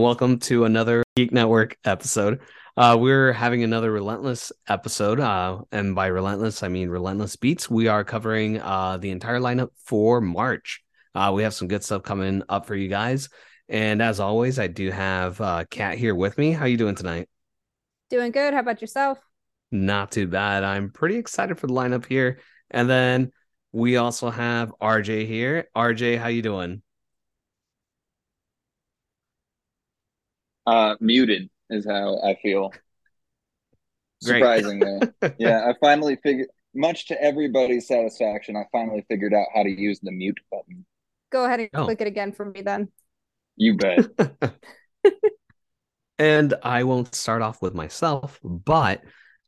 And welcome to another Geek Network episode. Uh, we're having another Relentless episode, uh, and by Relentless, I mean Relentless Beats. We are covering uh, the entire lineup for March. Uh, we have some good stuff coming up for you guys, and as always, I do have uh, Kat here with me. How are you doing tonight? Doing good. How about yourself? Not too bad. I'm pretty excited for the lineup here, and then we also have RJ here. RJ, how you doing? Uh, muted is how I feel. Great. Surprisingly, yeah, I finally figured. Much to everybody's satisfaction, I finally figured out how to use the mute button. Go ahead and Oh. click it again for me then. You bet. and I won't start off with myself, but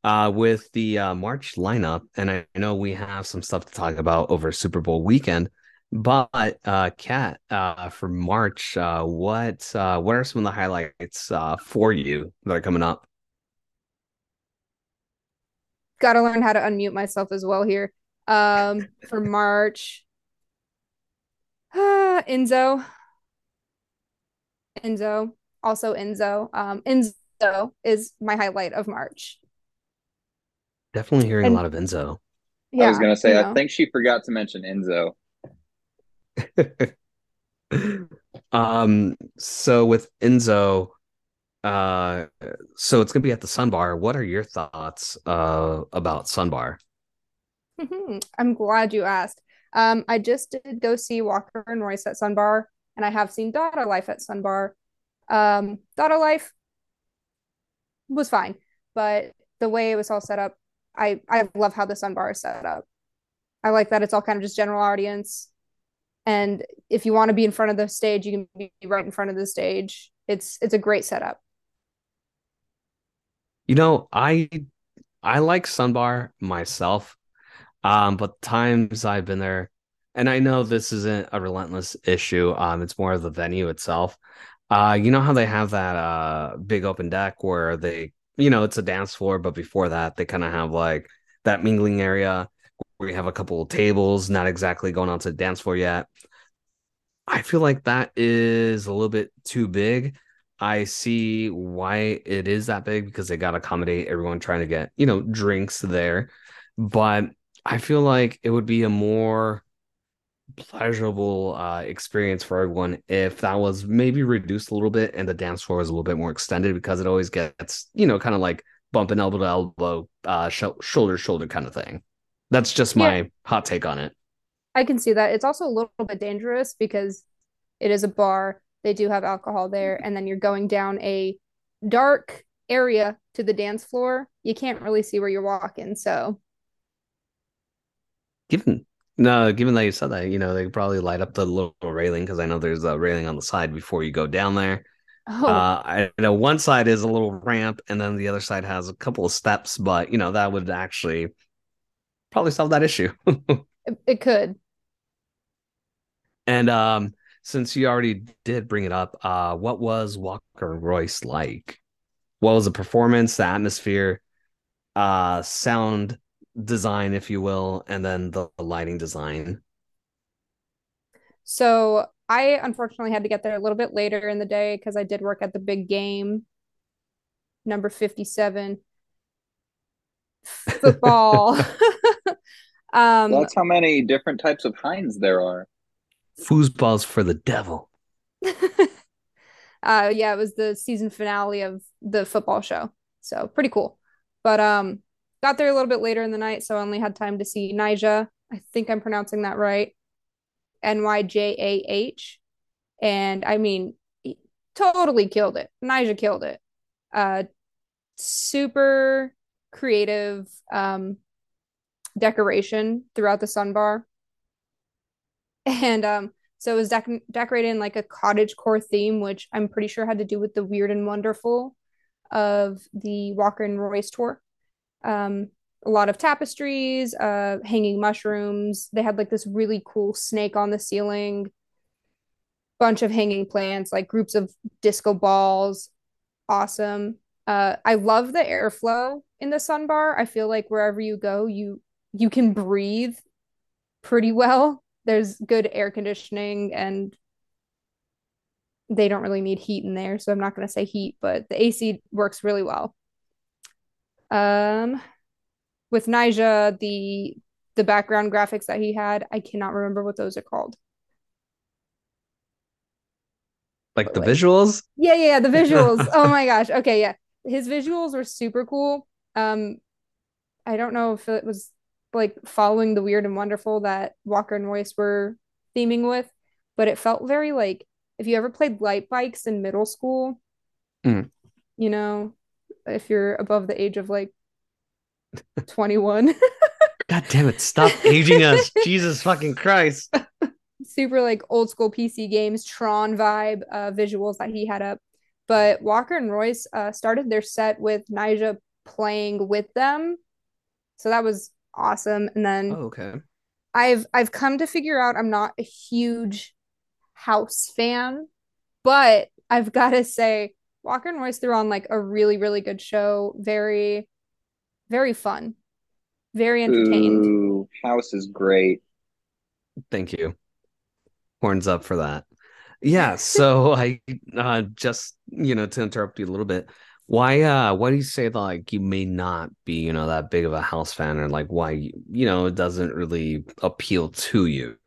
uh, with the uh, March lineup, and I know we have some stuff to talk about over Super Bowl weekend. But uh, Kat, uh, for March, uh, what uh, what are some of the highlights uh, for you that are coming up? Got to learn how to unmute myself as well here. Um, for March, uh, INZO, INZO, also INZO. Um, INZO is my highlight of March. Definitely hearing And- a lot of INZO. I was gonna say, you I know. think she forgot to mention INZO. um, so with INZO, uh, so it's gonna be at the Sunbar. What are your thoughts uh about Sunbar? Mhm. I'm glad you asked. Um, I just did go see Walker and Royce at Sunbar, and I have seen Dada Life at Sunbar. Um, Dada Life was fine, but the way it was all set up, I I love how the Sunbar is set up. I like that it's all kind of just general audience, and if you want to be in front of the stage, you can be right in front of the stage. It's it's a great setup. You know, I I like Sunbar myself. Um, but times I've been there, and I know this isn't a relentless issue. Um, it's more of the venue itself. Uh, you know how they have that uh big open deck where they, you know, it's a dance floor, but before that they kind of have like that mingling area you have a couple of tables, not exactly going onto the dance floor yet. I feel like that is a little bit too big. I see why it is that big because they got to accommodate everyone trying to get, you know, drinks there. But I feel like it would be a more pleasurable uh, experience for everyone if that was maybe reduced a little bit and the dance floor was a little bit more extended because it always gets, you know, kind of like bumping elbow to elbow, uh, sh- shoulder to shoulder kind of thing. That's just my hot take on it. I can see that. It's also a little bit dangerous because it is a bar. They do have alcohol there, and then you're going down a dark area to the dance floor. You can't really see where you're walking. So, Given no, given that you said that, you know, they probably light up the little railing because I know there's a railing on the side before you go down there. oh, Uh, I know one side is a little ramp, and then the other side has a couple of steps, but you know that would actually probably solve that issue. it, it could. and um, since you already did bring it up, uh, what was Walker Royce like? What was the performance, the atmosphere, uh, sound design, if you will, and then the lighting design? So, I unfortunately had to get there a little bit later in the day because I did work at the big game, number 57, football. um, That's how many different types of Heinz there are. Foosballs for the devil. uh yeah, it was the season finale of the football show. So pretty cool. But um got there a little bit later in the night, so I only had time to see Nyjah. I think I'm pronouncing that right. N Y J A H. And I mean, totally killed it. Nyjah killed it. Uh super creative um decoration throughout the sun bar. And um so it was dec- decorated in like a cottage core theme, which I'm pretty sure had to do with the weird and wonderful of the Walker and Royce tour. Um, a lot of tapestries, uh, hanging mushrooms. They had like this really cool snake on the ceiling, bunch of hanging plants, like groups of disco balls. Awesome. Uh, I love the airflow in the sun bar. I feel like wherever you go, you you can breathe pretty well. There's good air conditioning and they don't really need heat in there, so I'm not going to say heat, but the AC works really well. Um, with Nyjah, the the background graphics that he had, I cannot remember what those are called. Like the like, visuals? Yeah, yeah, yeah, the visuals. oh my gosh. Okay, yeah. His visuals were super cool. Um, I don't know if it was like following the weird and wonderful that Walker and Royce were theming with, but it felt very like if you ever played light bikes in middle school, mm. you know, if you're above the age of like 21. God damn it, stop aging us. Jesus fucking Christ. Super like old school PC games, Tron vibe uh, visuals that he had up. But Walker and Royce uh, started their set with Nyjah playing with them. So that was awesome. And then oh, okay. I've I've come to figure out I'm not a huge house fan, but I've got to say Walker and Royce threw on like a really really good show. Very very fun. Very entertained. Ooh, house is great. Thank you. Horns up for that. Yeah, so I uh just, you know, to interrupt you a little bit, why uh why do you say that like you may not be you know that big of a house fan or like why you know it doesn't really appeal to you?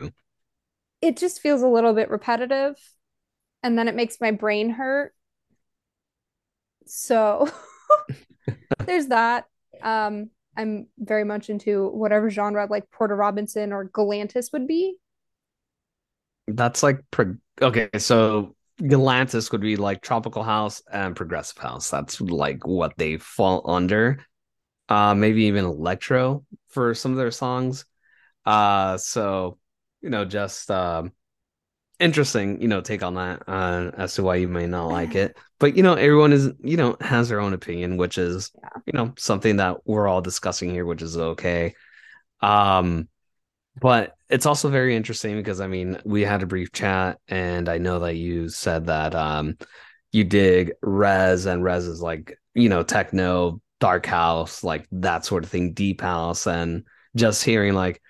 It just feels a little bit repetitive and then it makes my brain hurt. So there's that. Um i'm very much into whatever genre like porter robinson or galantis would be. That's like pro- okay so Galantis would be like tropical house and progressive house. That's like what they fall under. Uh, maybe even electro for some of their songs. Uh, so you know, just um, interesting, you know, take on that uh, as to why you may not like it. But you know, everyone is you know has their own opinion, which is yeah. you know something that we're all discussing here, which is okay. Um, but it's also very interesting because I mean, we had a brief chat, and I know that you said that um, you dig Rezz, and Rezz is like you know techno, dark house, like that sort of thing, deep house, and just hearing like,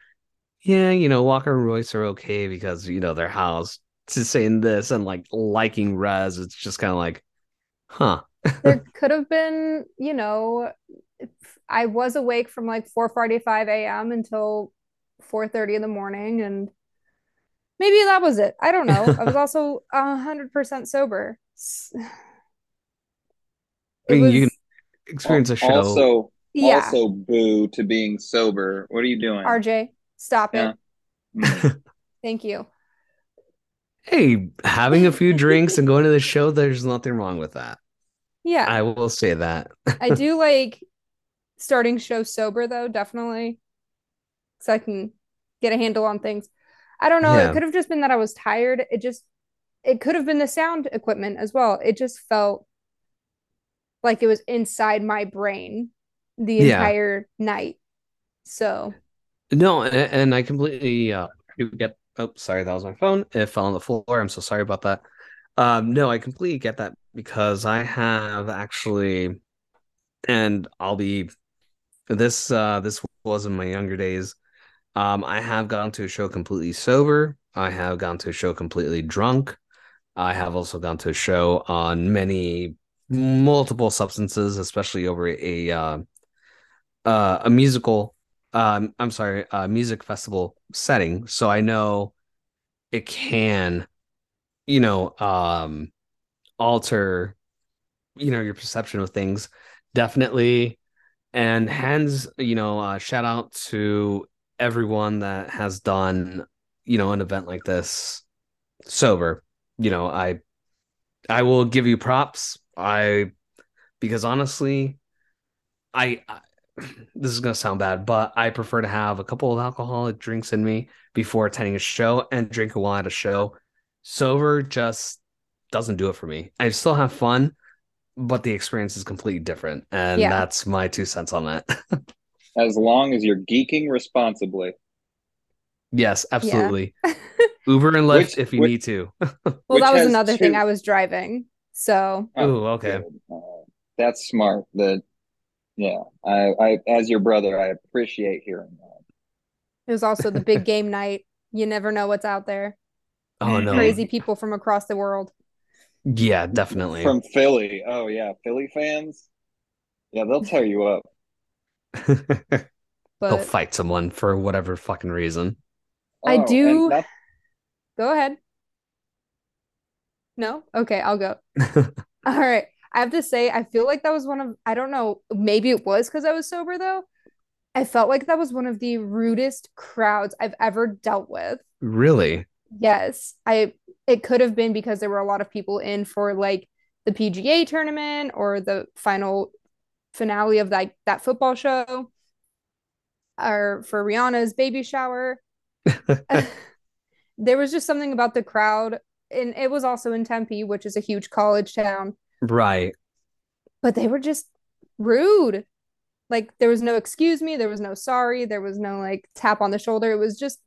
yeah, you know, Walker and Royce are okay because you know their house to saying this and like liking Rez, it's just kind of like, huh. there could have been, you know, I was awake from like 4:45 a.m. until 4:30 in the morning and maybe that was it. I don't know. I was also 100% sober. I mean, was, you can experience a show. Also, yeah. also boo to being sober. What are you doing? RJ, stop yeah. it. Mm. Thank you. Hey, having a few drinks and going to the show, there's nothing wrong with that. Yeah. I will say that. I do like starting show sober though, definitely so I can get a handle on things. I don't know. Yeah. It could have just been that I was tired. It just, it could have been the sound equipment as well. It just felt like it was inside my brain the yeah. entire night. So, no, and, and I completely uh, get. Oh, sorry, that was my phone. It fell on the floor. I'm so sorry about that. Um, no, I completely get that because I have actually, and I'll be this. Uh, this was in my younger days. Um, I have gone to a show completely sober. I have gone to a show completely drunk. I have also gone to a show on many multiple substances, especially over a uh, uh, a musical. Um, I'm sorry, a music festival setting. So I know it can, you know, um, alter, you know, your perception of things. Definitely, and hands, you know, uh, shout out to everyone that has done you know an event like this sober you know i i will give you props. I because honestly I, I this is going to sound bad but i prefer to have a couple of alcoholic drinks in me before attending a show and drink a while at a show. Sober just doesn't do it for me. I still have fun but the experience is completely different and yeah. that's my two cents on that as long as you're geeking responsibly. Yes, absolutely. Yeah. Uber and Lyft which, if you which, need to. well, that was another two... thing I was driving. So. Oh, okay. Uh, that's smart. That, yeah. I, I, as your brother, I appreciate hearing that. It was also the big game night. You never know what's out there. Oh no! Crazy people from across the world. Yeah, definitely. From Philly. Oh yeah, Philly fans. Yeah, they'll tear you up. They'll fight someone for whatever fucking reason. I Oh, do- go ahead. No? Okay, I'll go. All right. I have to say, I feel like that was one of, I don't know, maybe it was because I was sober though. I felt like that was one of the rudest crowds I've ever dealt with. really? Yes, I it could have been because there were a lot of people in for like the PGA tournament or the final finale of that that football show or for Rihanna's baby shower. there was just something about the crowd and it was also in Tempe, which is a huge college town, Right. but they were just rude. Like there was no excuse me, there was no sorry, there was no like tap on the shoulder. It was just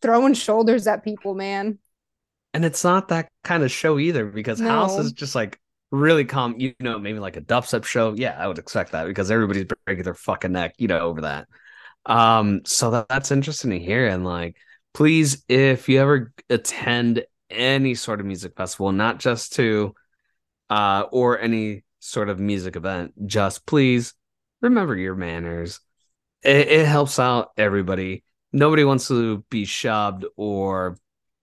throwing shoulders at people, man. And it's not that kind of show either because House is just like really calm. You know, maybe like a dubstep show. Yeah, I would expect that because everybody's breaking their fucking neck, you know, over that. Um, so that, that's interesting to hear. And like, please, if you ever attend any sort of music festival, not just to uh or any sort of music event, just please remember your manners. It, it helps out everybody. Nobody wants to be shoved or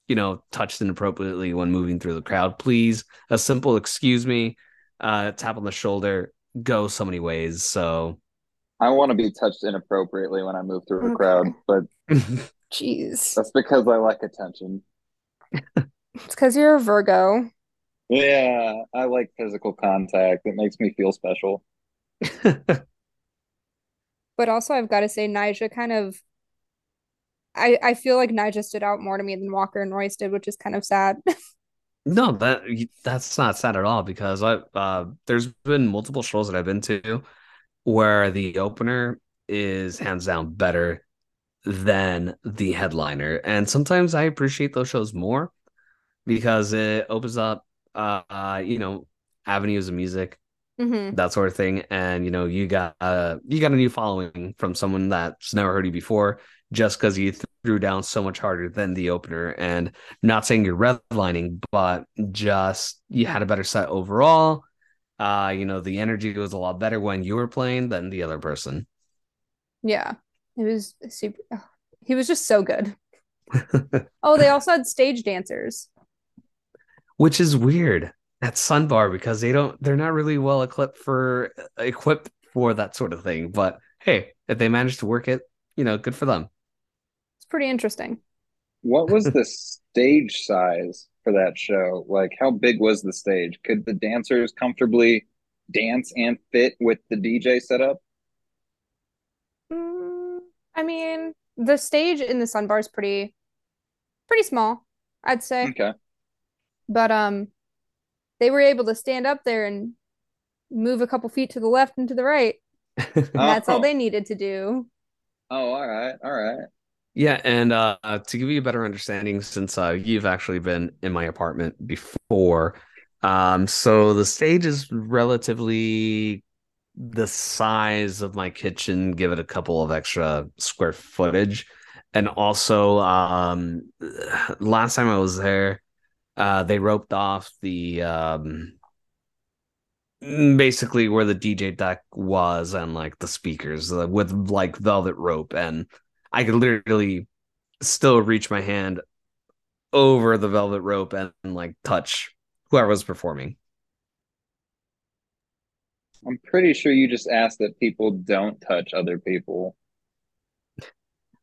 you know, touched inappropriately when moving through the crowd. Please, a simple excuse me, uh, tap on the shoulder, go so many ways. So, I want to be touched inappropriately when I move through a Okay. crowd, but Jeez. that's because I like attention. It's because you're a Virgo. Yeah, I like physical contact. It makes me feel special. But also I've got to say Nyjah kind of I I feel like Nyjah stood out more to me than Walker and Royce did, which is kind of sad. no, that that's not sad at all because I uh, there's been multiple shows that I've been to where the opener is hands down better than the headliner, and sometimes I appreciate those shows more because it opens up, uh, uh you know, avenues of music hmm that sort of thing. And you know you got uh you got a new following from someone that's never heard you before just because you threw down so much harder than the opener and not saying you're redlining but just you had a better set overall uh you know the energy was a lot better when you were playing than the other person Yeah. It was super oh, he was just so good. Oh, they also had stage dancers. which is weird at Sunbar because they don't they're not really well equipped for equipped for that sort of thing but hey if they manage to work it you know good for them pretty interesting. What was the stage size for that show? Like, how big was the stage? Could the dancers comfortably dance and fit with the DJ setup? Mm, I mean, the stage in the Sun Bar is pretty pretty small, I'd say. Okay. But um they were able to stand up there and move a couple feet to the left and to the right. And that's all Oh. they needed to do. Oh, all right, all right. Yeah, and uh, to give you a better understanding, since uh, you've actually been in my apartment before, um, so the stage is relatively the size of my kitchen, give it a couple of extra square footage. And also, um, last time I was there, uh, they roped off the um, basically where the DJ deck was and like the speakers with like velvet rope and I could literally still reach my hand over the velvet rope and, like touch whoever was performing. I'm pretty sure you just asked that people don't touch other people.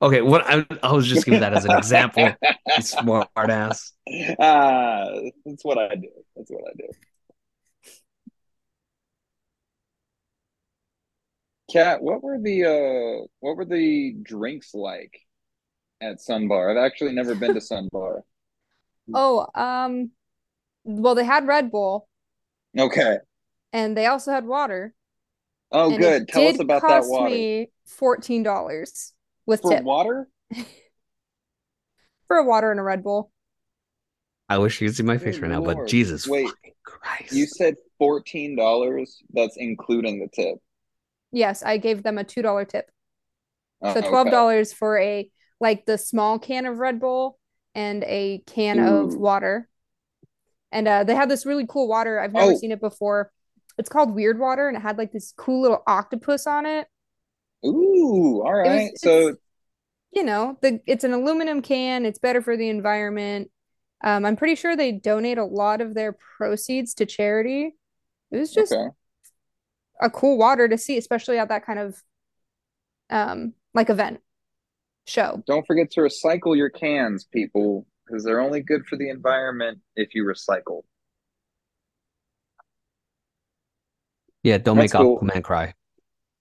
Okay, what I, I was just giving that as an example. you smart ass. Ah, that's what I do. That's what I do. Kat, what were the uh what were the drinks like at Sunbar? I've actually never been to Sunbar. Oh, um well they had Red Bull Okay. and they also had water. Oh, And good. Tell us did about that water. me $14 with For tip water? for a water and a Red Bull. I wish you could see my face Good right now, but Jesus Wait, Christ. You said $14. That's including the tip. Yes, I gave them a $2 tip. Oh, So $12 for a like the small can of Red Bull and a can of water. And uh, they had this really cool water. I've never Oh. seen it before. It's called Weird Water, and it had like this cool little octopus on it. Ooh, all right. Was- So you know, the it's an aluminum can. It's better for the environment. Um, I'm pretty sure they donate a lot of their proceeds to charity. It was just okay. A cool water to see, especially at that kind of um like event show. Don't forget to recycle your cans, people, because they're only good for the environment if you recycle. Yeah, don't That's make cool. Aquaman cry.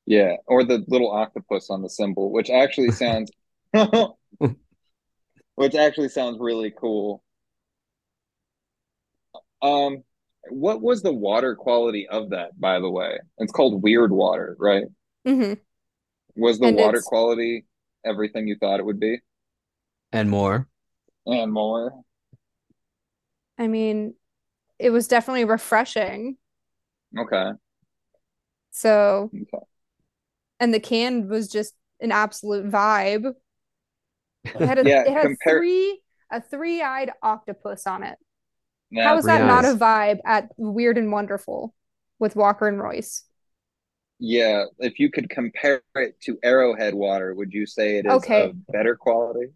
Yeah, or the little octopus on the symbol, which actually sounds which actually sounds really cool. Um, what was the water quality of that, by the way? It's called weird water, right? Mm-hmm. Was the And water it's- quality everything you thought it would be And more. and more? I mean, it was definitely refreshing. Okay. So, Okay. and the can was just an absolute vibe. It had a, Yeah, it had compare- three a three-eyed octopus on it. Yeah, How is three that not a vibe at Weird and Wonderful with Walker and Royce? yeah, if you could compare it to Arrowhead water, would you say it is Okay. of better quality?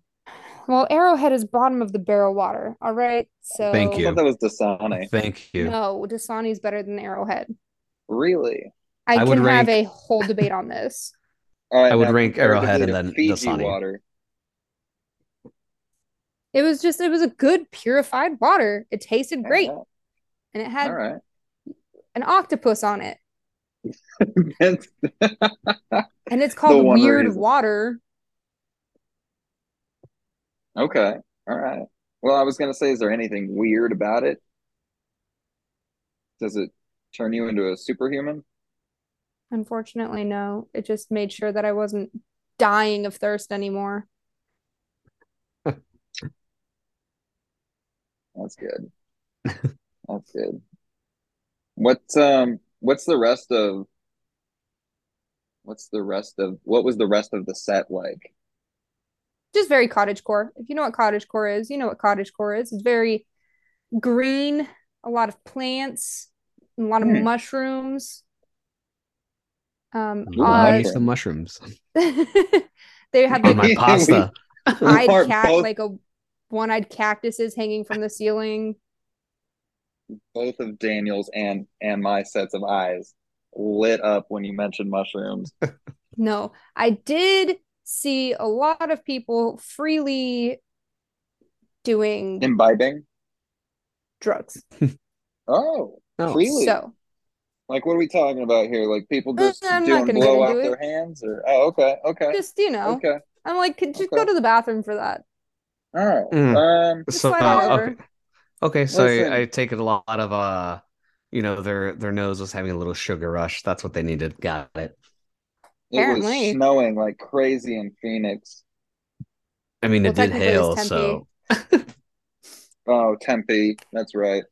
Well, Arrowhead is bottom of the barrel water. All right. So Thank you. I you. thought that was Dasani. Thank you. no, Dasani's better than Arrowhead. Really? I I would can have a whole debate on this. All right, I would rank Arrowhead and then Fiji Dasani. water. It was just it was a good purified water. It tasted great, and it had right. an octopus on it, and it's called Weird reason. Water. okay. All right. Well, I was gonna say, is there anything weird about it? Does it turn you into a superhuman? Unfortunately, no. It just made sure that I wasn't dying of thirst anymore. That's good. That's good. What's um what's the rest of what's the rest of what was the rest of the set like? Just very cottage core. If you know what cottage core is, you know what cottage core is. It's very green, a lot of plants, a lot of Hmm. mushrooms. Um, Ooh, I need mushroom. some mushrooms they had like my pasta. I'd cat, both- like a one-eyed cactuses hanging from the ceiling. both of Daniel's and and my sets of eyes lit up when you mentioned mushrooms. No, I did see a lot of people freely doing Imbibing? drugs. Oh, Oh. freely. So, Like what are we talking about here? Like people Uh, just I'm not doing gonna blow out into their hands or oh okay, okay. just, you know, Okay. I'm like, could just Okay. go to the bathroom for that. All right. Mm. Um So uh, okay. Okay, so I, I take it a lot of uh you know their their nose was having a little sugar rush. That's what they needed. Got it. it was snowing like crazy in Phoenix. I mean, Well, it did hail, Tempe. so Oh, Tempe. That's right.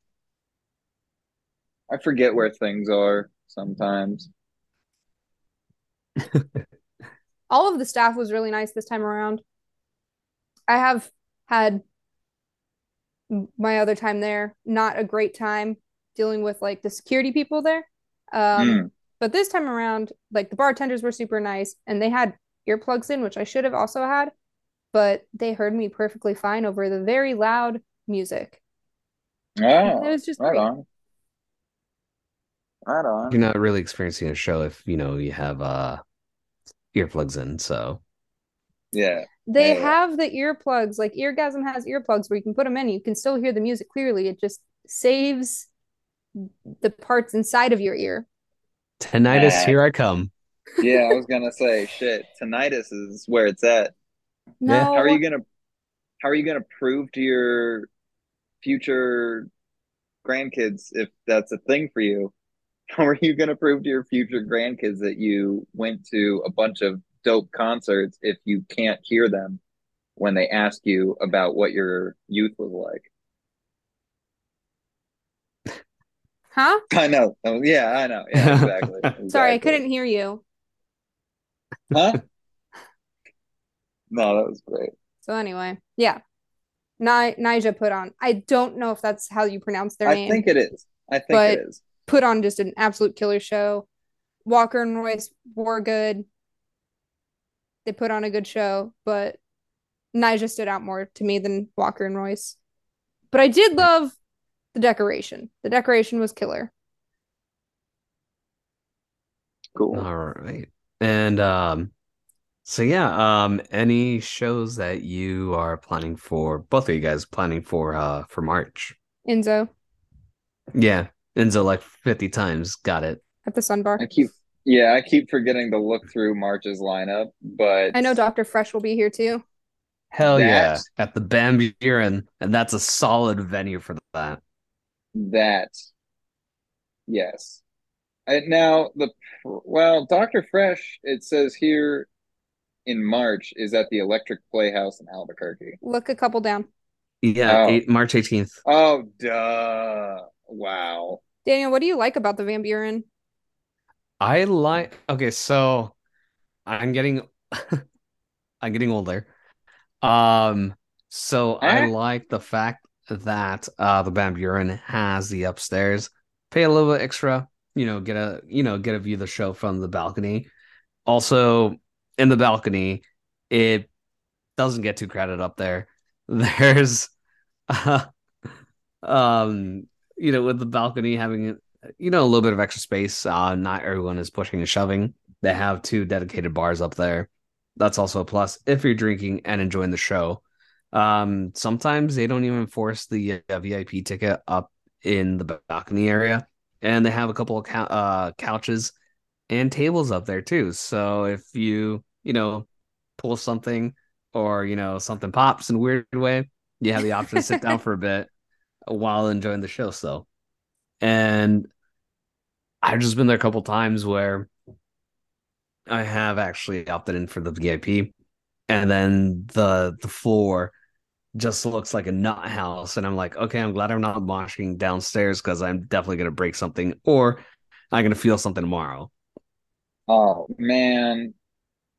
I forget where things are sometimes. All of the staff was really nice this time around. I have had my other time there, not a great time dealing with like the security people there. Um, Mm. but this time around, like the bartenders were super nice and they had earplugs in, which I should have also had, but they heard me perfectly fine over the very loud music. Oh, It was just right great. on. Right on. you're not really experiencing a show if you know you have uh earplugs in. So Yeah. They Yeah, yeah. have the earplugs, like Eargasm has earplugs where you can put them in. You can still hear the music clearly. It just saves the parts inside of your ear. tinnitus, Yeah. here I come. Yeah, I was gonna say shit. Tinnitus is where it's at. No, How are you gonna how are you gonna prove to your future grandkids if that's a thing for you? How are you gonna prove to your future grandkids that you went to a bunch of dope concerts if you can't hear them when they ask you about what your youth was like? huh? I know. Oh, yeah, I know. Yeah, exactly. Sorry, I couldn't hear you. Huh? No, that was great. So anyway, yeah. Ni- Nyjah put on. I don't know if that's how you pronounce their I name. I think it is. I think But- it is. put on just an absolute killer show. Walker and Royce were good. They put on a good show, but Nyjah stood out more to me than Walker and Royce. But I did love the decoration. The decoration was killer. Cool. All right. And um so yeah, um any shows that you are planning for both of you guys planning for uh for March? INZO Yeah. INZO like 50 times. Got it. at the Sun Bar. I keep yeah, I keep forgetting to look through March's lineup, but I know Dr. Fresch will be here too. Hell yeah. At the Van Buren. And that's a solid venue for that. that yes. And now the well, Dr. Fresch, it says here in March is at the Electric Playhouse in Albuquerque. Look a couple down. Yeah, Oh. eight, March 18th. Oh, duh. Wow. Daniel, what do you like about the Van Buren? I like okay, so I'm getting I'm getting older. Um so I Eh? like the fact that uh the Van Buren has the upstairs. Pay a little bit extra, you know, get a you know, get a view of the show from the balcony. Also in the balcony, it doesn't get too crowded up there. There's uh, um you know, with the balcony having you know, a little bit of extra space. Uh, not everyone is pushing and shoving. They have two dedicated bars up there. That's also a plus if you're drinking and enjoying the show. Um, sometimes they don't even force the uh, VIP ticket up in the balcony area, and they have a couple of cou- uh, couches and tables up there too. So if you you know pull something or you know something pops in a weird way, you have the option to sit down for a bit while enjoying the show So, And I've just been there a couple times where I have actually opted in for the VIP, and then the the floor just looks like a nut house, and I'm like, okay, I'm glad I'm not moshing downstairs because I'm definitely gonna break something, or I'm gonna feel something tomorrow. Oh man,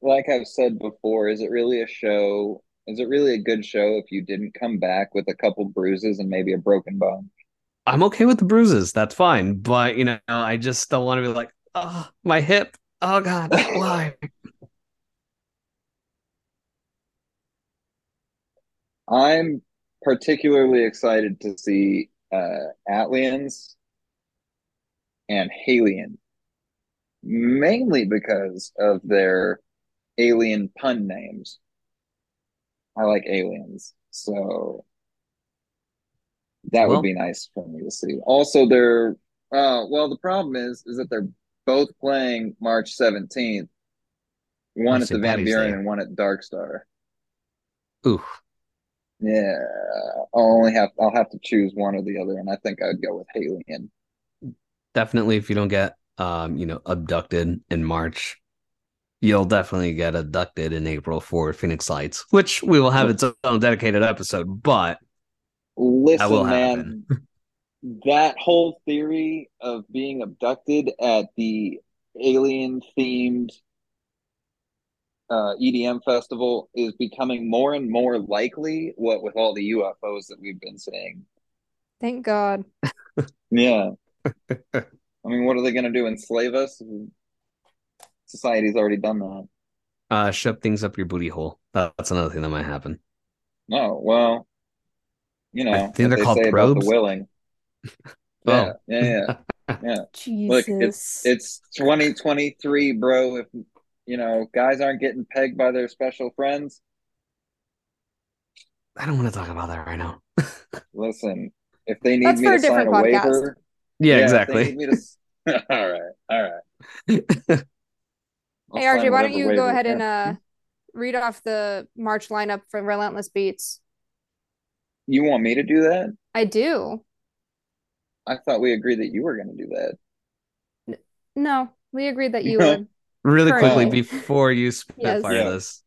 like I've said before, is it really a show? Is it really a good show if you didn't come back with a couple bruises and maybe a broken bone? I'm okay with the bruises, that's fine, but you know, I just don't want to be like, oh, my hip, oh god, why? I'm particularly excited to see uh ATLiens and Hailene, mainly because of their alien pun names. I like aliens, so that Well- would be nice for me to see. Also, they're uh well, the problem is is that they're both playing March 17th, One at the Van Buren and one at Dark Star. Ooh, Yeah, I'll only have I'll have to choose one or the other, and I think I'd go with Hailene. definitely if you don't get um, you know, abducted in March, you'll definitely get abducted in April for Phoenix Lights, which we will have its own dedicated episode, but Listen, will man, that whole theory of being abducted at the alien themed uh, EDM festival is becoming more and more likely. What with all the UFOs that we've been seeing. Thank God. Yeah. I mean, what are they going to do? Enslave us? Society's already done that. uh shove things up your booty hole. That's another thing that might happen. No, well, you know, I think they're they called say about probes. the willing. Oh. Yeah, yeah, yeah. yeah. Jesus. Look, it's it's 2023, bro. If you know, guys aren't getting pegged by their special friends, I don't want to talk about that right now. listen. If they need That's me to a sign a podcast. waiver, Yeah, if they exactly. need me to all right, all right. Hey sign RJ, why don't you go ahead and uh read off the March lineup for Relentless Beats? You want me to do that? I do. I thought we agreed that you were going to do that. No, we agreed that you would. really quickly before you spitfire Yes. this,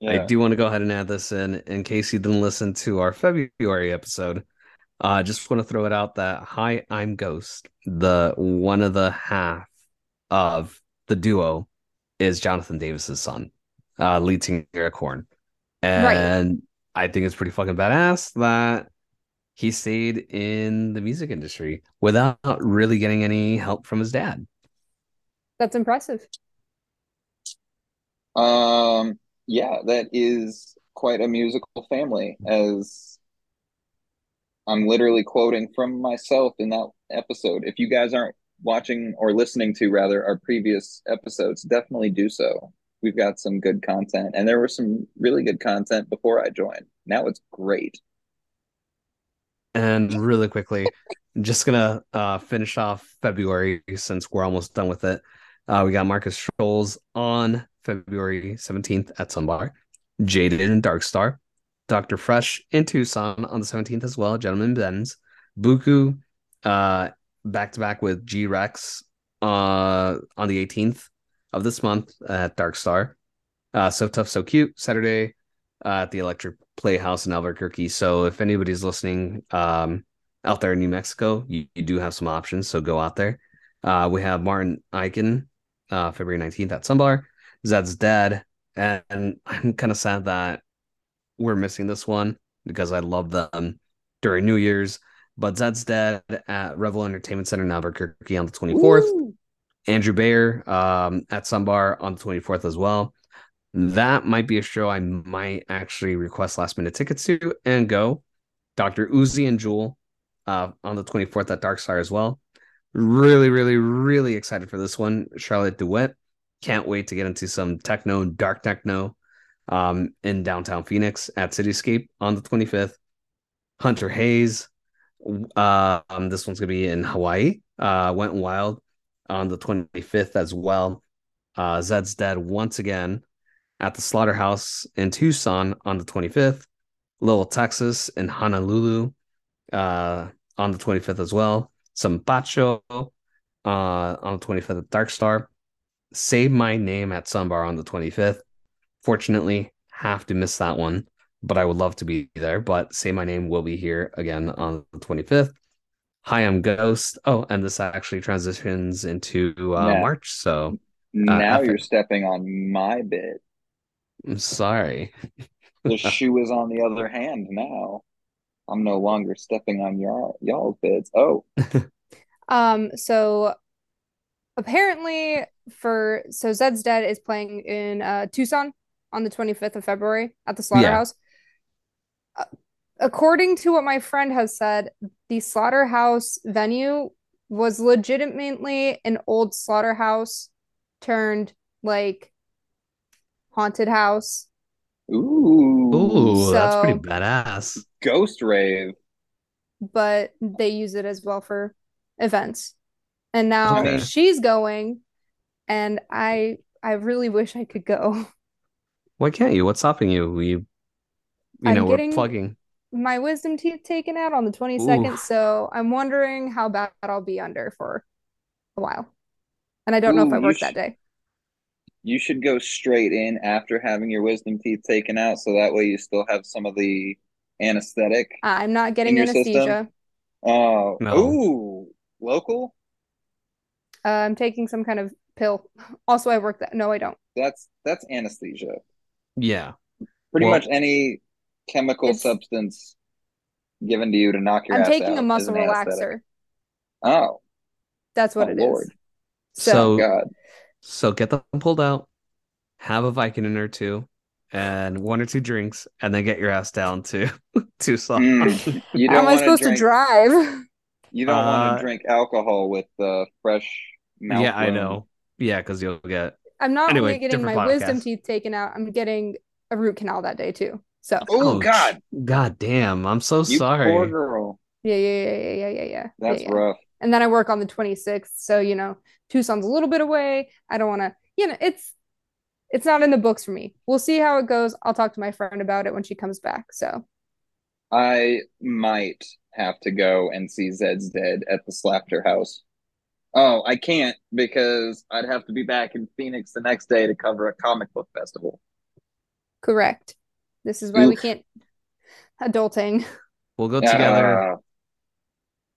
Yeah. I do want to go ahead and add this in in case you didn't listen to our February episode. I uh, just want to throw it out that Hi, I'm Ghost, the one of the half of the duo is Jonathan Davis's son, uh, lead singer of Korn. And I think it's pretty fucking badass that he stayed in the music industry without really getting any help from his dad. That's impressive. Um, yeah, that is quite a musical family, as I'm literally quoting from myself in that episode. If you guys aren't watching or listening to rather our previous episodes, definitely do so. We've got some good content, and there was some really good content before I joined. Now it's great. And really quickly, just gonna uh, finish off February since we're almost done with it. Uh, we got Markus Schulz on February 17th at Sunbar, Jaded and Darkstar, Dr. Fresch in Tucson on the 17th as well, Gentleman Benz, Buku uh, back to back with G Rex uh, on the 18th of this month at Darkstar. Uh, so Tough, So Cute, Saturday uh, at the Electric Playhouse in Albuquerque. So if anybody's listening um, out there in New Mexico, you, you do have some options. So go out there. Uh, we have Martin Ikin uh, February 19th at Sunbar. Zeds Dead. And, and I'm kind of sad that we're missing this one because I love them during New Year's. But Zeds Dead at Revel Entertainment Center in Albuquerque on the 24th. Ooh. Andrew Bayer um, at Sunbar on the 24th as well. That might be a show I might actually request last minute tickets to and go. Dr. Uzi and Jewel uh, on the 24th at Darkstar as well. Really, really, really excited for this one. Charlotte de Witte. Can't wait to get into some techno, dark techno um, in downtown Phoenix at Cityscape on the 25th. Hunter Hayes. Uh, um, this one's going to be in Hawaii. Uh, Went Wild on the 25th as well. Uh, Zeds Dead once again at the Slaughterhouse in Tucson on the 25th. Lil Texas in Honolulu uh, on the 25th as well some Bacho uh, on the 25th at Dark Star. Say My Name at Sunbar on the 25th. Fortunately, have to miss that one, but I would love to be there. But Say My Name will be here again on the 25th. Hi, I'm Ghost. Oh, and this actually transitions into uh, now, March. So uh, now you're stepping on my bit. I'm sorry. the shoe is on the other hand now. I'm no longer stepping on y'all y'all's beds. Oh. um, so apparently for so Zeds Dead is playing in uh Tucson on the 25th of February at the slaughterhouse. Yeah. Uh, according to what my friend has said, the slaughterhouse venue was legitimately an old slaughterhouse turned like haunted house Ooh. Ooh, so, that's pretty badass. Ghost rave. But they use it as well for events. And now okay. she's going and I I really wish I could go. Why can't you? What's stopping you? We you I'm know, we're plugging my wisdom teeth taken out on the 22nd, Ooh. so I'm wondering how bad I'll be under for a while. And I don't Ooh, know if I work sh- that day you should go straight in after having your wisdom teeth taken out so that way you still have some of the anesthetic. I'm not getting anesthesia. Oh, no. ooh, local? Uh, I'm taking some kind of pill. Also, I work that. No, I don't. That's that's anesthesia. Yeah. Pretty well, much any chemical substance given to you to knock your I'm taking a muscle relaxer. Oh. That's what oh, it Lord. is. So, so God. So get them pulled out, have a Vicodin or two, and one or two drinks, and then get your ass down to Tucson. Mm, you don't How am I supposed drink, to drive? You don't uh, want to drink alcohol with the fresh mouth. Yeah, I know. Yeah, because you'll get. I'm not anyway, only getting my podcast. wisdom teeth taken out. I'm getting a root canal that day too. So. Oh, oh God. God damn! I'm so you sorry. Poor girl. Yeah, yeah, yeah, yeah, yeah, yeah, yeah. That's yeah, yeah. rough. And then I work on the 26th, so you know Tucson's a little bit away. I don't want to, you know, it's it's not in the books for me. We'll see how it goes. I'll talk to my friend about it when she comes back. So I might have to go and see Zeds Dead at the Slaughterhouse. Oh, I can't because I'd have to be back in Phoenix the next day to cover a comic book festival. Correct. This is why Oof. we can't adulting. We'll go together uh,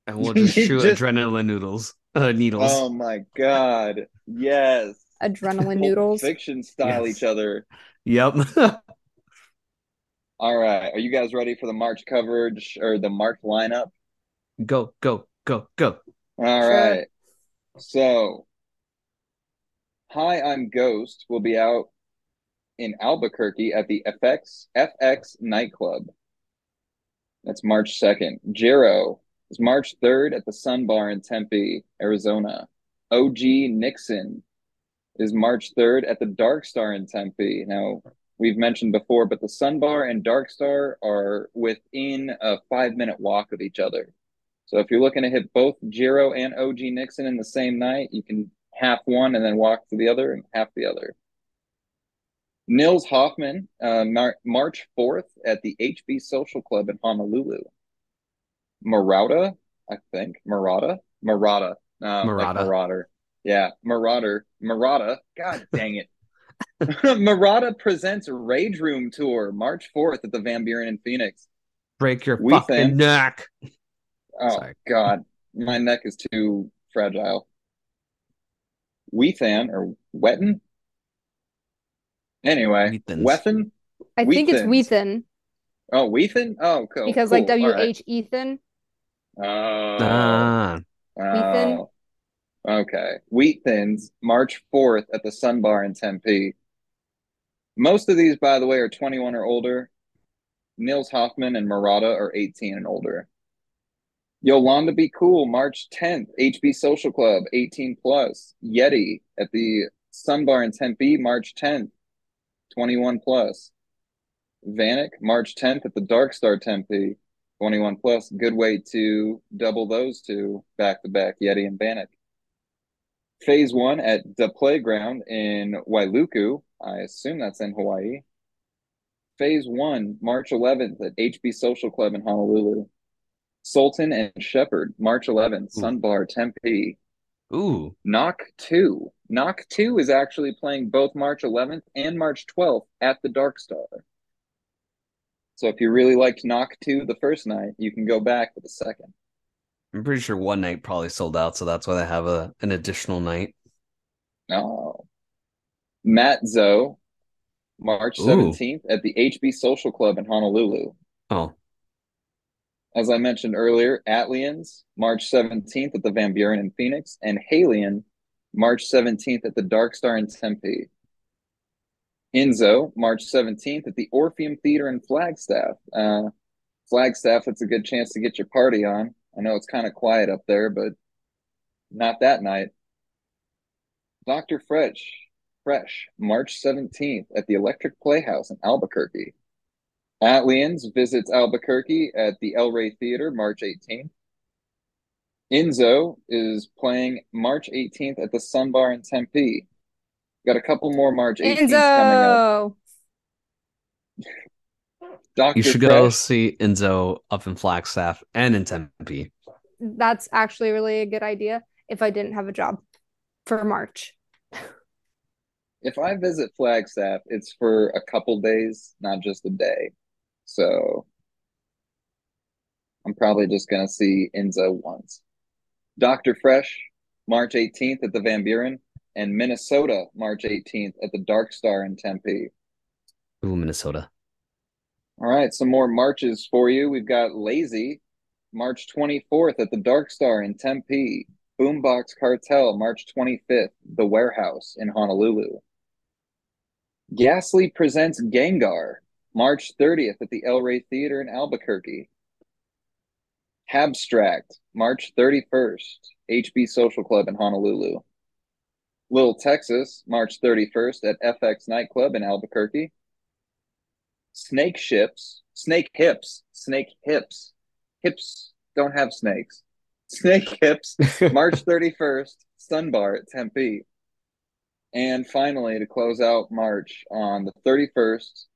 and we'll just shoot just... adrenaline noodles uh, needles. Oh my god! Yes. Adrenaline noodles. Fiction style yes. each other. Yep. All right. Are you guys ready for the March coverage or the March lineup? Go, go, go, go. All Sure. right. So, Hi, I'm Ghost will be out in Albuquerque at the FX FX nightclub. That's March 2nd. Jerro is March 3rd at the Sunbar in Tempe, Arizona. OG Nixon is March 3rd at the Dark Star in Tempe. Now, we've mentioned before, but the Sunbar and Dark Star are within a five minute walk of each other. So if you're looking to hit both Jerro and OG Nixon in the same night, you can half one and then walk to the other and half the other. Nils Hoffman, uh, Mar- March 4th at the HB Social Club in Honolulu. Marauda, I think. Marauda? Marauda. Uh, like Marauder. Yeah, Marauder. Marauda. God dang it. Marauda presents Rage Room Tour March 4th at the Van Buren in Phoenix. Break your We fucking think- neck. Oh Sorry. God, my neck is too fragile. Whethan or Wetton? Anyway, Wethans. Whethan? I think it's Wheathens. Wheathen Oh, Whethan? Oh, cool. because like cool. All W right. Ethan. Oh, Ah, Wheathen? oh. Okay. Wheat Thins, March 4th at the Sunbar in Tempe. Most of these, by the way, are 21 or older. Nils Hoffman and Marauda are 18 and older. Yolanda Be Cool, March 10th, HB Social Club, 18 plus. Yheti at the Sunbar in Tempe, March 10th, 21 plus. Vanic, March 10th at the Dark Star Tempe, 21 plus. Good way to double those two back to back, Yheti and Vanic. Phase one at the playground in Wailuku. I assume that's in Hawaii. PhaseOne, March 11th at HB Social Club in Honolulu. Sultan and Shephard, March 11th, hmm. Sunbar, Tempe. Ooh, Knock 2. Knock2 is actually playing both March 11th and March 12th at the Dark Star. So if you really liked Knock2 the first night, you can go back for the second. I'm pretty sure one night probably sold out, so that's why they have a an additional night. Oh. Mat Zo, March Ooh. 17th at the HB Social Club in Honolulu. Oh, As I mentioned earlier, ATLiens, March 17th at the Van Buren in Phoenix, and Hailene, March 17th at the Dark Star in Tempe. INZO, March 17th at the Orpheum Theater in Flagstaff. Uh, Flagstaff, it's a good chance to get your party on. I know it's kind of quiet up there, but not that night. Dr. Fresch, Fresch, March 17th at the Electric Playhouse in Albuquerque. ATLiens visits Albuquerque at the El Rey Theater March 18th. INZO is playing March 18th at the Sunbar in Tempe. Got a couple more March 18th coming up. Dr. you should go see INZO up in Flagstaff and in Tempe. That's actually really a good idea if I didn't have a job for March. if I visit Flagstaff, it's for a couple days, not just a day. So I'm probably just going to see INZO once. Dr. Fresch, March 18th at the Van Buren, and Minnesota, March 18th at the Dark Star in Tempe. Ooh, Minnesota. All right, some more marches for you. We've got LAYZ, March 24th at the Dark Star in Tempe. Boombox Cartel, March 25th, The Warehouse in Honolulu. Ghastly presents Ghengar, March 30th at the El Rey Theater in Albuquerque. Habstrakt, March 31st, HB Social Club in Honolulu. Lil Texas, March 31st at FX Nightclub in Albuquerque. Snake Ships, Snakehips, Snake Hips. Hips don't have snakes. Snakehips, March 31st, Sunbar at Tempe. And finally, to close out March on the 31st,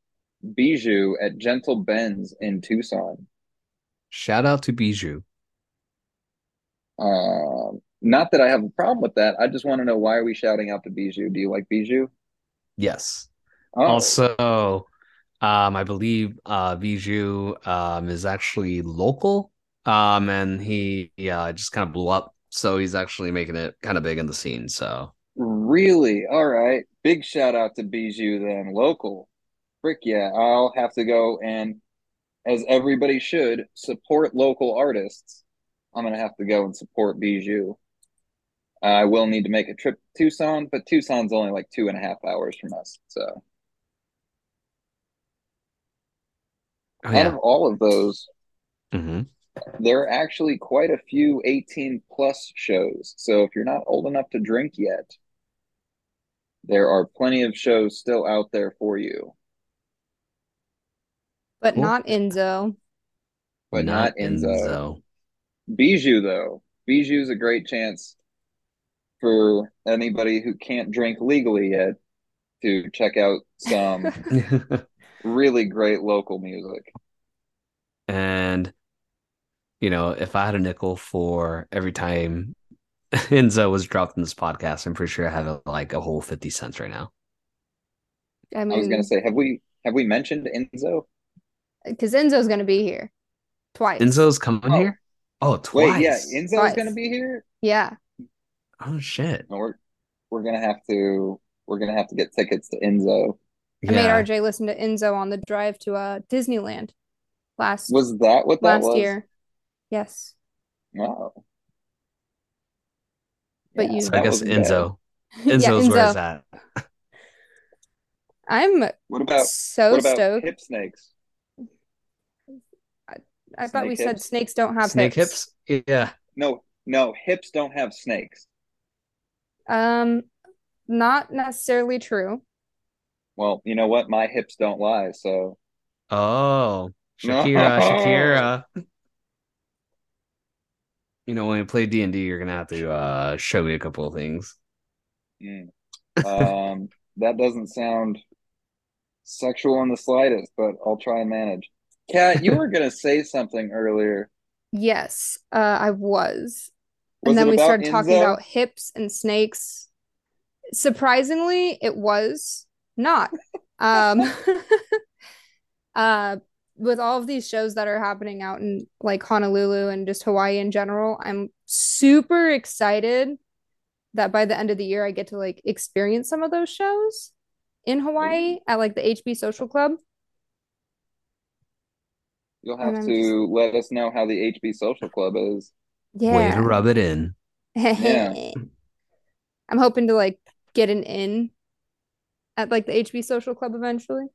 Bijou at Gentle Ben's in Tucson. Shout out to Bijou. Um, not that I have a problem with that. I just want to know why are we shouting out to Bijou? Do you like Bijou? Yes. Oh, Also, um, I believe uh Bijou um is actually local. Um, and he yeah just kind of blew up. So he's actually making it kind of big in the scene. So really? All right. Big shout out to Bijou then, local. Frick yeah, I'll have to go and, as everybody should, support local artists. I'm gonna have to go and support Bijou. I will need to make a trip to Tucson, but Tucson's only like two and a half hours from us. So Oh, out of all of those, hmm there are actually quite a few 18 plus shows. So if you're not old enough to drink yet, there are plenty of shows still out there for you, But Cool. not INZO. but not, INZO. Bijou, though, Bijou's a great chance for anybody who can't drink legally yet to check out some really great local music. and you know, if I had a nickel for every time INZO was dropped in this podcast, I'm pretty sure I have like a whole 50 cents right now. I I was gonna say, have we have we mentioned INZO? Because INZO's gonna be here twice. INZO's coming Oh. here? Oh, twice. Wait, yeah, INZO's Twice. gonna be here. Yeah. Oh shit. No, we're we're gonna have to we're gonna have to get tickets to INZO. I made RJ listen to INZO on the drive to uh Disneyland last Was that what that last was? year. Yes. Wow. But Yeah, you- So I guess wasn't bad. INZO. Yeah, INZO's where it's at. I'm What about so what about stoked. hip snakes? I thought we snake said snakes don't have Snake hips. hips? Yeah. No, no, hips don't have snakes. Um, not necessarily true. Well, you know what? My hips don't lie, so Oh, Shakira, Shakira. You know, when you play D and D, you're gonna have to uh show me a couple of things. mm. um that doesn't sound sexual in the slightest, but I'll try and manage. Kat, you were gonna say something earlier. Yes, uh, I was. Was And then we started talking about hips and snakes. Surprisingly, it was not. Um, uh, with all of these shows that are happening out in like Honolulu and just Hawaii in general, I'm super excited that by the end of the year I get to like experience some of those shows in Hawaii at like the HB Social Club. You'll have I'm to let us know how the HB Social Club is. Yeah. Way to rub it in. Yeah. I'm hoping to like get an in at like the HB Social Club eventually.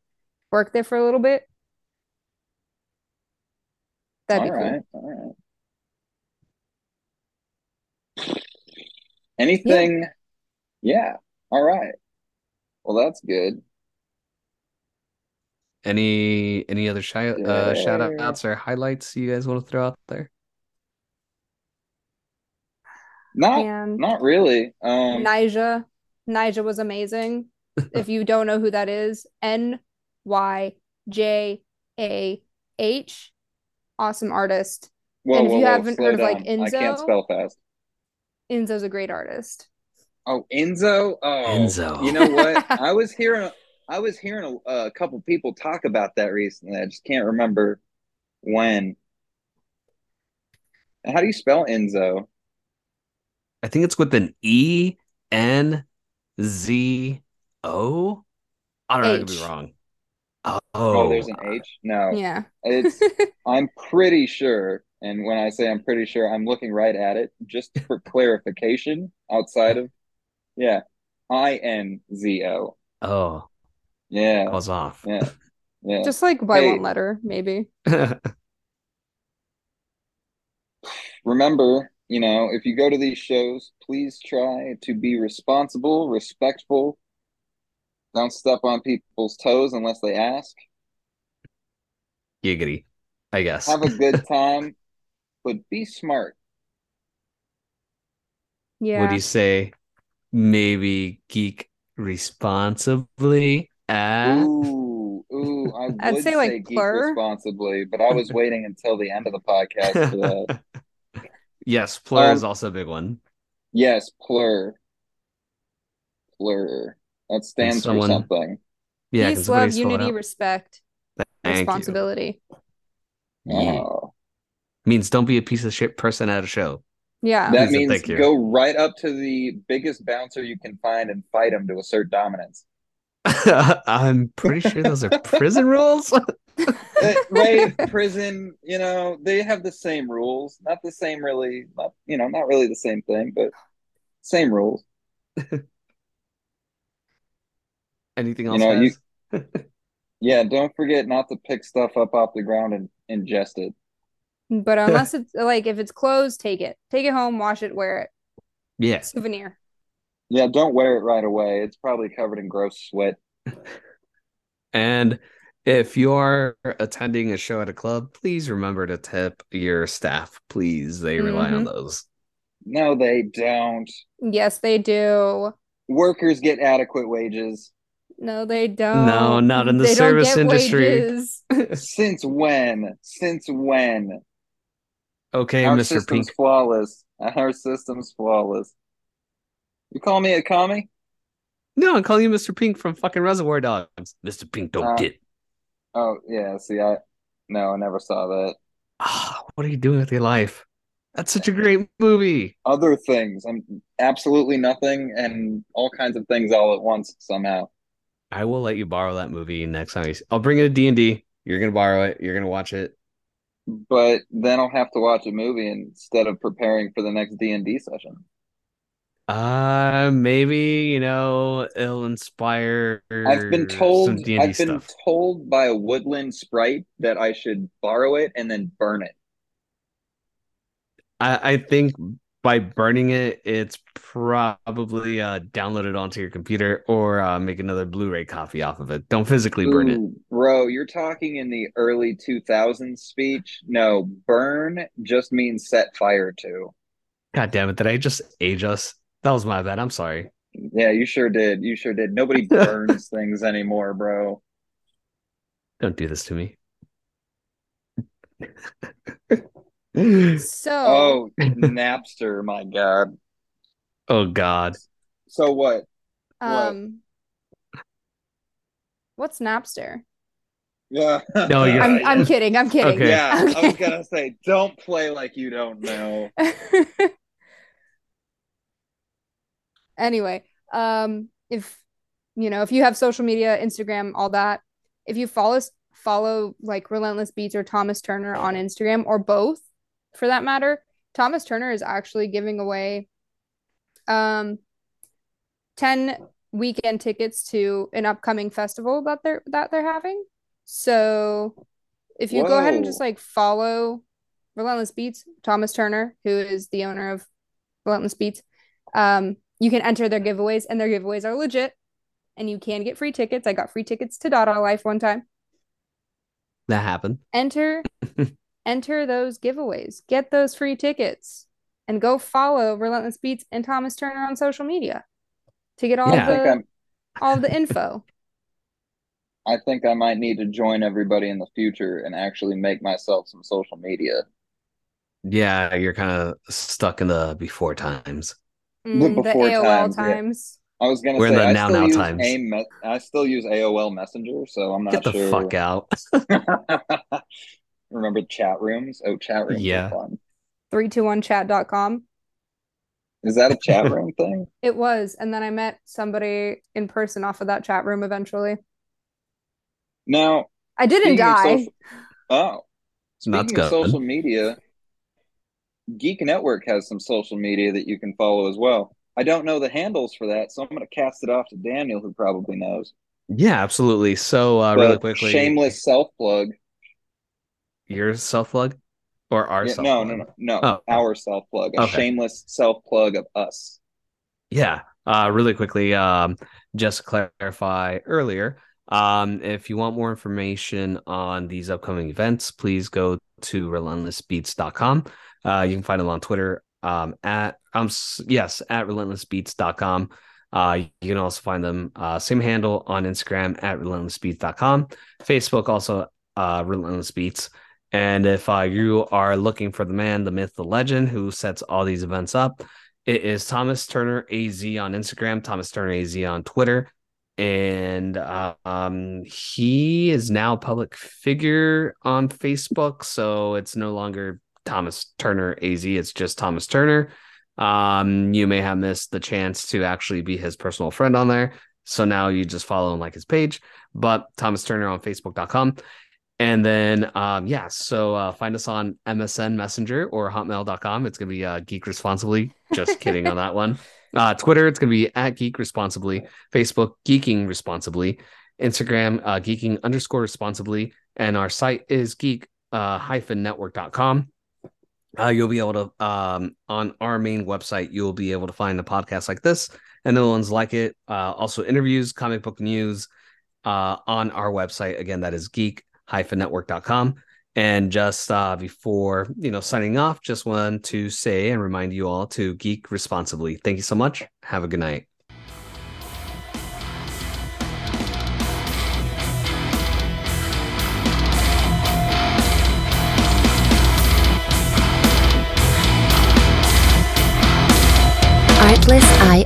Work there for a little bit. That'd be All cool. right, all right. Anything? Yeah. All right. Well, that's good. Any any other shi uh, shout Yeah. outs or highlights you guys want to throw out there? Not And not really. Um Nyjah. Nyjah was amazing. if you don't know who that is, N Y J A H. Awesome artist. whoa, and if whoa, you whoa, haven't slow heard of, like, down. I can't spell fast. INZO's a great artist. Oh, INZO. Oh, INZO. You know what? I was hearing I was hearing a, a couple people talk about that recently. I just can't remember when. How do you spell INZO? I think it's with an E N Z O. I don't know. I could be wrong. Oh, Oh, there's an H. No, Yeah. it's. I'm pretty sure, and when I say I'm pretty sure, I'm looking right at it just for clarification. Outside of, yeah, I N Z O. oh, I Yeah, was off. yeah, yeah. Just like by Hey. one letter, maybe. remember, you know, if you go to these shows, please try to be responsible, respectful. Don't step on people's toes unless they ask. Giggity, I guess. Have a good time, but be smart. Yeah. Would you say maybe geek responsibly? Ah, Ooh, ooh, I I'd would say, like, geek plur. responsibly, but I was waiting until the end of the podcast for that. yes, plur is Um, also a big one. Yes, plur. Plur. That stands someone- for something. Yeah, Peace, can love, unity, respect, Thank you. responsibility. Yeah. Oh. Means don't be a piece of shit person at a show. Yeah. That Please means go right up to the biggest bouncer you can find and fight him to assert dominance. I'm pretty sure those are prison rules. Uh, right, prison, you know, they have the same rules. Not the same, really. Not you know, not really the same thing, but same rules. Anything You else? know, you- Yeah, don't forget not to pick stuff up off the ground and ingest it. But unless it's like if it's closed, take it. Take it home, wash it, wear it. Yeah. Souvenir. Yeah, don't wear it right away. It's probably covered in gross sweat. And if you're attending a show at a club, please remember to tip your staff. Please, they rely on mm-hmm. those. No, they don't. Yes, they do. Workers get adequate wages. No, they don't. No, not in the They don't service get industry. wages. Since when? Since when? Okay, Our Mr. system's Pink. flawless. Our system's flawless. You call me a commie? No, I'm calling you Mr. Pink from fucking Reservoir Dogs. Mr. Pink don't Uh, get. Oh yeah. See, I no, I never saw that. Ah, what are you doing with your life? That's such a great movie. Other things. I'm absolutely nothing and all kinds of things all at once somehow. I will let you borrow that movie next time. I'll bring it to D and D. You're gonna borrow it. You're gonna watch it. But then I'll have to watch a movie instead of preparing for the next D and D session. Uh, maybe you know it'll inspire. I've been told I've been stuff. told by a woodland sprite that I should borrow it and then burn it. I, I think by burning it, it's probably uh download it onto your computer or uh, make another Blu-ray copy off of it. Don't physically burn it. Bro, you're talking in the early 2000s speech. No, burn just means set fire to. God damn it! Did I just age us? That was my bad. I'm sorry. Yeah, you sure did. You sure did. Nobody burns things anymore, bro. Don't do this to me. So Oh, Napster, my God. oh God. So what? what? um what's Napster? Yeah. No, you're- I'm I'm kidding. I'm kidding. Okay. Yeah, I was gonna say, don't play like you don't know. Anyway, um, if you know, if you have social media, Instagram, all that, if you follow follow like Relentless Beats or Thomas Turner on Instagram or both for that matter, Thomas Turner is actually giving away um 10 weekend tickets to an upcoming festival that they're that they're having. So if you go ahead and just like follow Relentless Beats, Thomas Turner, who is the owner of Relentless Beats, um, you can enter their giveaways, and their giveaways are legit. And you can get free tickets. I got free tickets to Dada Life one time. That happened. Enter, enter those giveaways. Get those free tickets, and go follow Relentless Beats and Thomas Turner on social media to get all Yeah. The all the info. I think I might need to join everybody in the future and actually make myself some social media. Yeah, you're kind of stuck in the before times. Mm, the before AOL times, yeah. I was gonna We're in say the I now still now use times. AIM me- I still use AOL Messenger, so I'm not sure. Get the sure. fuck out. Remember chat rooms? Oh, chat rooms Yeah. are fun. 321chat.com. Is that a chat room thing? It was, and then I met somebody in person off of that chat room eventually. Now, I didn't die. social- oh, That's speaking of good. social media, Geek Network has some social media that you can follow as well. I don't know the handles for that, so I'm going to cast it off to Daniel, who probably knows. Yeah, absolutely. So, uh, really quickly, shameless self plug. your self plug or our Yeah, self no, no, no, no. Oh. Our self plug. A Okay. shameless self plug of us. Yeah, uh, really quickly, um, just to clarify earlier, um, if you want more information on these upcoming events, please go to relentlessbeats.com. Uh, you can find them on Twitter um, at um yes at relentlessbeats.com. Uh, you can also find them uh, same handle on Instagram at relentlessbeats.com, Facebook also uh, relentless beats. And if uh, you are looking for the man, the myth, the legend who sets all these events up, it is Thomas Turner AZ on Instagram, Thomas Turner AZ on Twitter, and uh, um, he is now a public figure on Facebook, so it's no longer Thomas Turner AZ. It's just Thomas Turner. Um, you may have missed the chance to actually be his personal friend on there. So now you just follow and like his page. But Thomas Turner on Facebook.com. And then, um, yeah, so uh, find us on MSN Messenger or hotmail.com. It's going to be uh, Geek Responsibly. Just kidding on that one. Uh, Twitter, it's going to be at Geek Responsibly. Facebook, Geeking Responsibly. Instagram, uh, Geeking underscore responsibly. And our site is geek uh, hyphen network.com. Uh, you'll be able to, um, on our main website, you'll be able to find a podcast like this and the ones like it. Uh, also, interviews, comic book news uh, on our website. Again, that is geek network.com. And just uh, before you know signing off, just want to say and remind you all to geek responsibly. Thank you so much. Have a good night.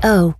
Artlist.io